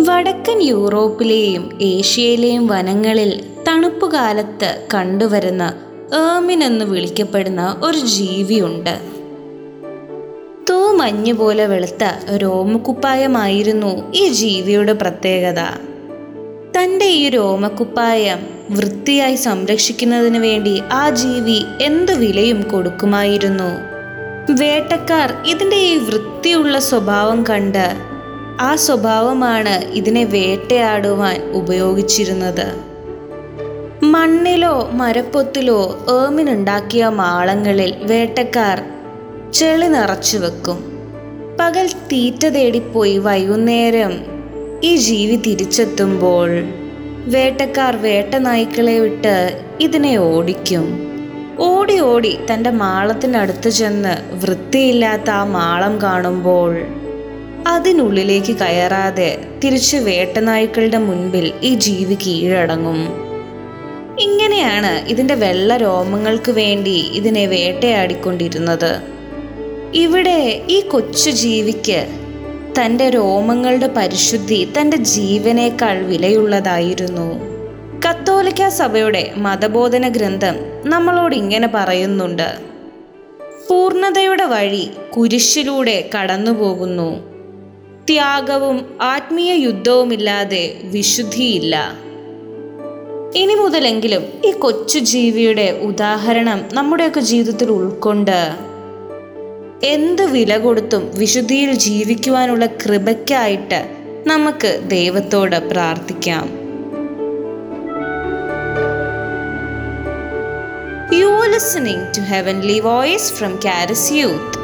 വടക്കൻ യൂറോപ്പിലെയും ഏഷ്യയിലെയും വനങ്ങളിൽ തണുപ്പുകാലത്ത് കണ്ടുവരുന്ന ഏമിൻ എന്ന് വിളിക്കപ്പെടുന്ന ഒരു ജീവിയുണ്ട്. തൂമഞ്ഞ് പോലെ വെളുത്ത രോമക്കുപ്പായമായിരുന്നു ഈ ജീവിയുടെ പ്രത്യേകത. തന്റെ ഈ രോമക്കുപ്പായം വൃത്തിയായി സംരക്ഷിക്കുന്നതിന് വേണ്ടി ആ ജീവി എന്ത് വിലയും കൊടുക്കുമായിരുന്നു? വേട്ടക്കാർ ഇതിന്റെ ഈ വൃത്തിയുള്ള സ്വഭാവം കണ്ട് ആ സ്വഭാവമാണ് ഇതിനെ വേട്ടയാടുവാൻ ഉപയോഗിച്ചിരുന്നത്. മണ്ണിലോ മരപ്പൊത്തിലോ ഏമിനുണ്ടാക്കിയ മാളങ്ങളിൽ വേട്ടക്കാർ ചെളി നിറച്ചു വെക്കും. പകൽ തീറ്റ തേടിപ്പോയി വൈകുന്നേരം ഈ ജീവി തിരിച്ചെത്തുമ്പോൾ വേട്ടക്കാർ വേട്ട നായ്ക്കളെ വിട്ട് ഇതിനെ ഓടിക്കും. ഓടി ഓടി തന്റെ മാളത്തിനടുത്ത് ചെന്ന് വൃത്തിയില്ലാത്ത ആ മാളം കാണുമ്പോൾ അതിനുള്ളിലേക്ക് കയറാതെ തിരിച്ച് വേട്ടനായ്ക്കളുടെ മുൻപിൽ ഈ ജീവി കീഴടങ്ങും. ഇങ്ങനെയാണ് ഇതിന്റെ വെള്ള രോമങ്ങൾക്ക് വേണ്ടി ഇതിനെ വേട്ടയാടിക്കൊണ്ടിരുന്നത്. ഇവിടെ ഈ കൊച്ചു ജീവിക്ക് തന്റെ രോമങ്ങളുടെ പരിശുദ്ധി തന്റെ ജീവനേക്കാൾ വിലയുള്ളതായിരുന്നു. കത്തോലിക്ക സഭയുടെ മതബോധന ഗ്രന്ഥം നമ്മളോട് ഇങ്ങനെ പറയുന്നുണ്ട്. പൂർണതയുടെ വഴി കുരിശിലൂടെ കടന്നുപോകുന്നു. ത്യാഗവും ആത്മീയ യുദ്ധവുമില്ലാതെ വിശുദ്ധിയില്ല. ഇനി മുതലെങ്കിലും ഈ കൊച്ചു ജീവിയുടെ ഉദാഹരണം നമ്മുടെയൊക്കെ ജീവിതത്തിൽ ഉൾക്കൊണ്ട് എന്ത് വില കൊടുത്തും വിശുദ്ധിയിൽ ജീവിക്കുവാനുള്ള കൃപയ്ക്കായിട്ട് നമുക്ക് ദൈവത്തോട് പ്രാർത്ഥിക്കാം. You are listening to heavenly voice from Karas youth